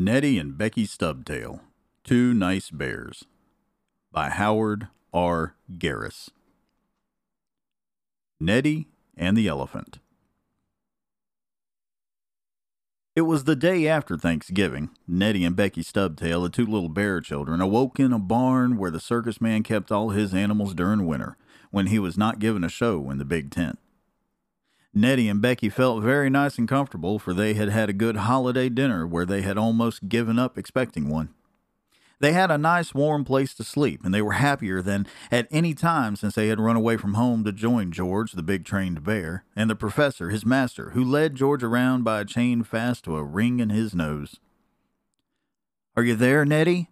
Neddie and Becky Stubtail, Two Nice Bears by Howard R. Garis. Neddie and the Elephant. It was the day after Thanksgiving. Neddie and Becky Stubtail, the two little bear children, awoke in a barn where the circus man kept all his animals during winter, when he was not giving a show in the big tent. Neddie and Becky felt very nice and comfortable, for they had had a good holiday dinner where they had almost given up expecting one. They had a nice warm place to sleep, and they were happier than at any time since they had run away from home to join George, the big trained bear, and the professor, his master, who led George around by a chain fast to a ring in his nose. Are you there, Neddie?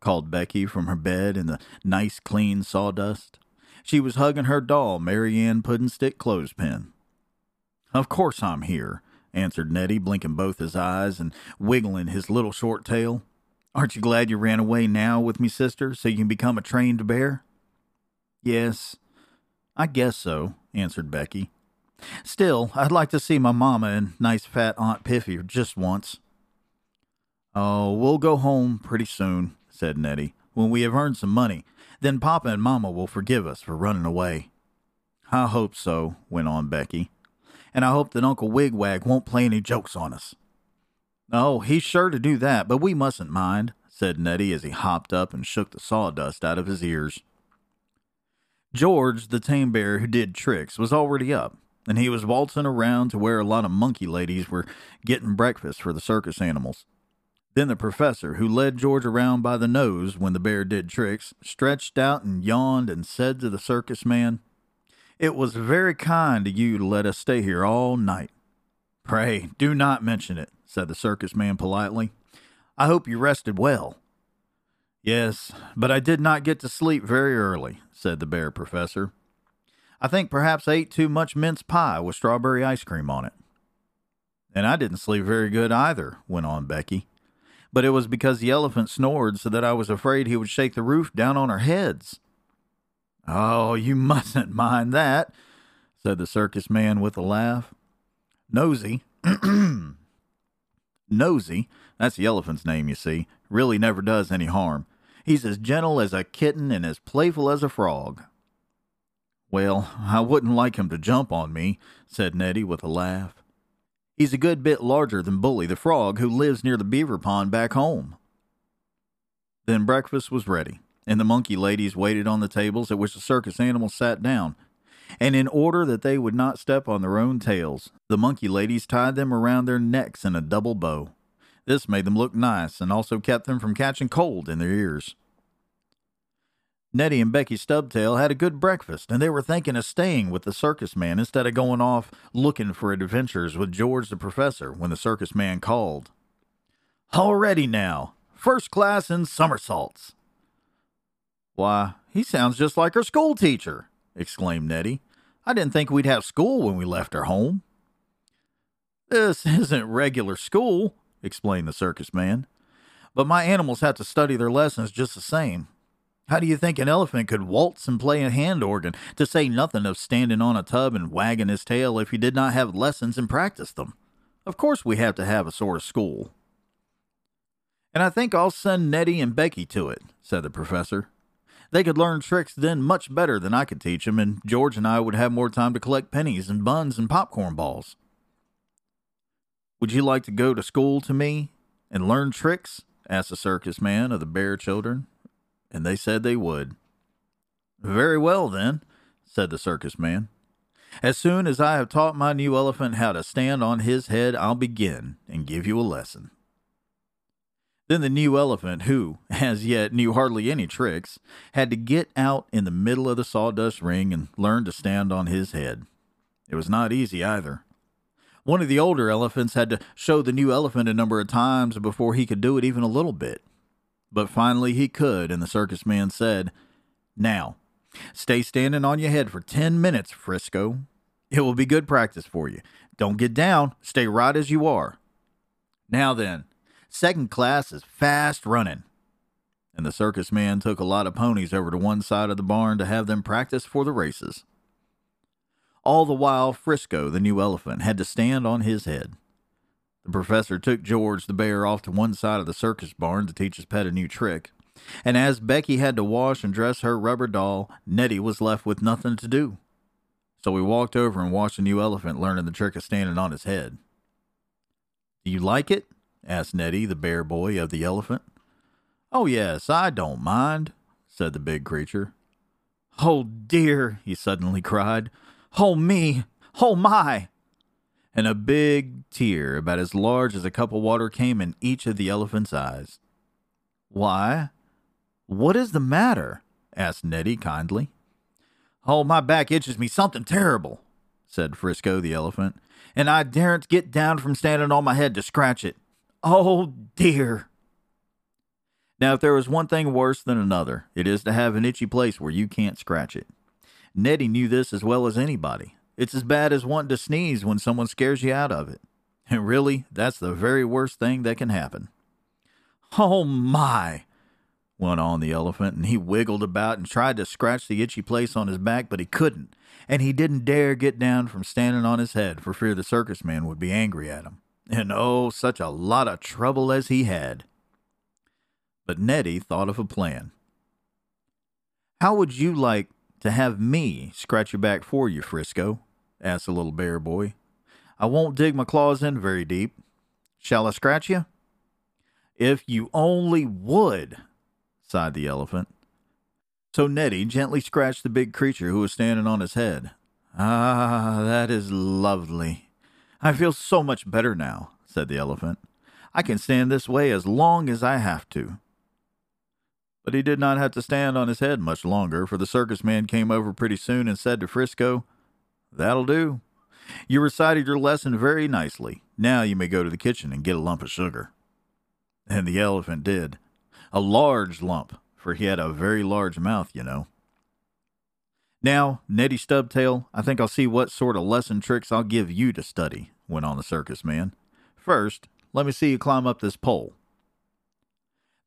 called Becky from her bed in the nice clean sawdust. She was hugging her doll, Mary Ann Puddingstick Clothespin. Of course I'm here, answered Neddie, blinking both his eyes and wiggling his little short tail. Aren't you glad you ran away now with me, sister, so you can become a trained bear? Yes, I guess so, answered Becky. Still, I'd like to see my mamma and nice fat Aunt Piffy just once. Oh, we'll go home pretty soon, said Neddie, when we have earned some money. Then Papa and Mamma will forgive us for running away. I hope so, went on Becky and I hope that Uncle Wigwag won't play any jokes on us. Oh, he's sure to do that, but we mustn't mind, said Neddie as he hopped up and shook the sawdust out of his ears. George, the tame bear who did tricks, was already up, and he was waltzing around to where a lot of monkey ladies were getting breakfast for the circus animals. Then the professor, who led George around by the nose when the bear did tricks, stretched out and yawned and said to the circus man, it was very kind of you to let us stay here all night. Pray, do not mention it, said the circus man politely. I hope you rested well. Yes, but I did not get to sleep very early, said the bear professor. I think perhaps I ate too much mince pie with strawberry ice cream on it. And I didn't sleep very good either, went on Becky. But it was because the elephant snored so that I was afraid he would shake the roof down on our heads. Oh, you mustn't mind that, said the circus man with a laugh. Nosy, Nosy, that's the elephant's name, you see, really never does any harm. He's as gentle as a kitten and as playful as a frog. Well, I wouldn't like him to jump on me, said Neddie with a laugh. He's a good bit larger than Bully the frog, who lives near the beaver pond back home. Then breakfast was ready and the monkey ladies waited on the tables at which the circus animals sat down. And in order that they would not step on their own tails, the monkey ladies tied them around their necks in a double bow. This made them look nice and also kept them from catching cold in their ears. Neddie and Becky Stubtail had a good breakfast, and they were thinking of staying with the circus man instead of going off looking for adventures with George the professor when the circus man called. All ready now, first class in somersaults. Why, he sounds just like our school teacher, exclaimed Neddie. I didn't think we'd have school when we left our home. This isn't regular school, explained the circus man. But my animals have to study their lessons just the same. How do you think an elephant could waltz and play a hand organ, to say nothing of standing on a tub and wagging his tail if he did not have lessons and practice them? Of course, we have to have a sort of school. And I think I'll send Neddie and Becky to it, said the professor. They could learn tricks then much better than I could teach them, and George and I would have more time to collect pennies and buns and popcorn balls. Would you like to go to school to me and learn tricks? asked the circus man of the bear children, and they said they would. Very well, then, said the circus man. As soon as I have taught my new elephant how to stand on his head, I'll begin and give you a lesson. Then the new elephant, who, as yet, knew hardly any tricks, had to get out in the middle of the sawdust ring and learn to stand on his head. It was not easy either. One of the older elephants had to show the new elephant a number of times before he could do it even a little bit. But finally he could, and the circus man said, Now, stay standing on your head for ten minutes, Frisco. It will be good practice for you. Don't get down. Stay right as you are. Now then, Second class is fast running. And the circus man took a lot of ponies over to one side of the barn to have them practice for the races. All the while, Frisco, the new elephant, had to stand on his head. The professor took George the bear off to one side of the circus barn to teach his pet a new trick. And as Becky had to wash and dress her rubber doll, Neddie was left with nothing to do. So we walked over and watched the new elephant learning the trick of standing on his head. Do you like it? Asked Neddie, the bear boy of the elephant. Oh, yes, I don't mind, said the big creature. Oh, dear, he suddenly cried. Oh, me! Oh, my! And a big tear about as large as a cup of water came in each of the elephant's eyes. Why? What is the matter? asked Neddie kindly. Oh, my back itches me something terrible, said Frisco the elephant, and I daren't get down from standing on my head to scratch it. Oh, dear. Now, if there was one thing worse than another, it is to have an itchy place where you can't scratch it. Neddie knew this as well as anybody. It's as bad as wanting to sneeze when someone scares you out of it. And really, that's the very worst thing that can happen. Oh my, went on the elephant, and he wiggled about and tried to scratch the itchy place on his back, but he couldn't, and he didn't dare get down from standing on his head for fear the circus man would be angry at him. And oh, such a lot of trouble as he had. But Neddie thought of a plan. How would you like to have me scratch your back for you, Frisco? asked the little bear boy. I won't dig my claws in very deep. Shall I scratch you? If you only would, sighed the elephant. So Neddie gently scratched the big creature who was standing on his head. Ah, that is lovely. I feel so much better now, said the elephant. I can stand this way as long as I have to. But he did not have to stand on his head much longer, for the circus man came over pretty soon and said to Frisco, That'll do. You recited your lesson very nicely. Now you may go to the kitchen and get a lump of sugar. And the elephant did. A large lump, for he had a very large mouth, you know. Now, Neddie Stubtail, I think I'll see what sort of lesson tricks I'll give you to study, went on the circus man. First, let me see you climb up this pole.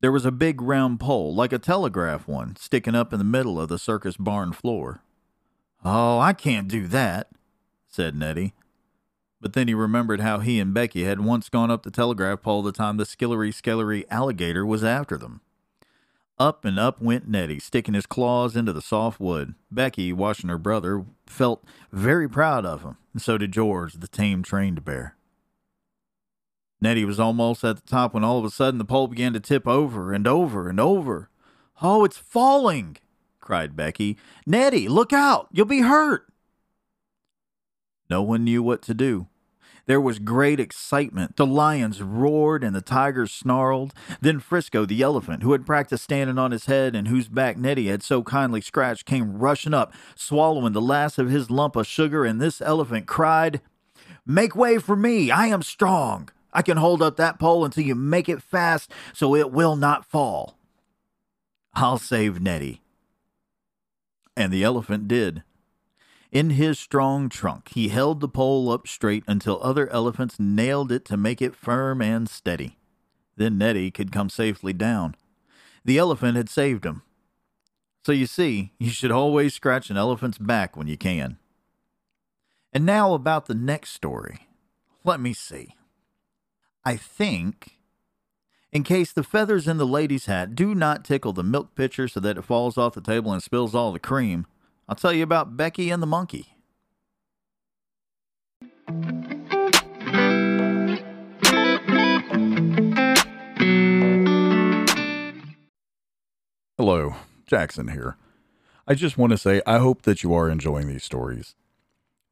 There was a big round pole, like a telegraph one, sticking up in the middle of the circus barn floor. Oh, I can't do that, said Neddie. But then he remembered how he and Becky had once gone up the telegraph pole the time the skillery scalery alligator was after them. Up and up went Neddie, sticking his claws into the soft wood. Becky, watching her brother, felt very proud of him, and so did George, the tame trained bear. Neddie was almost at the top when all of a sudden the pole began to tip over and over and over. Oh, it's falling! cried Becky. Neddie, look out! You'll be hurt! No one knew what to do. There was great excitement. The lions roared and the tigers snarled. Then Frisco, the elephant, who had practiced standing on his head and whose back Neddie had so kindly scratched, came rushing up, swallowing the last of his lump of sugar, and this elephant cried, Make way for me! I am strong! I can hold up that pole until you make it fast so it will not fall. I'll save Neddie. And the elephant did. In his strong trunk, he held the pole up straight until other elephants nailed it to make it firm and steady. Then Neddie could come safely down. The elephant had saved him. So you see, you should always scratch an elephant's back when you can. And now about the next story. Let me see. I think, in case the feathers in the lady's hat do not tickle the milk pitcher so that it falls off the table and spills all the cream, I'll tell you about Becky and the monkey. Hello, Jackson here. I just want to say I hope that you are enjoying these stories.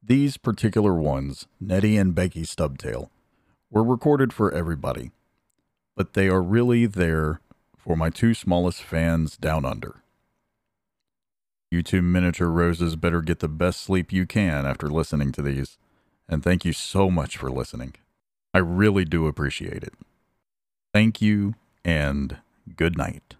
These particular ones, Neddie and Becky Stubtail, were recorded for everybody, but they are really there for my two smallest fans down under. You two miniature roses better get the best sleep you can after listening to these, and thank you so much for listening. I really do appreciate it. Thank you, and good night.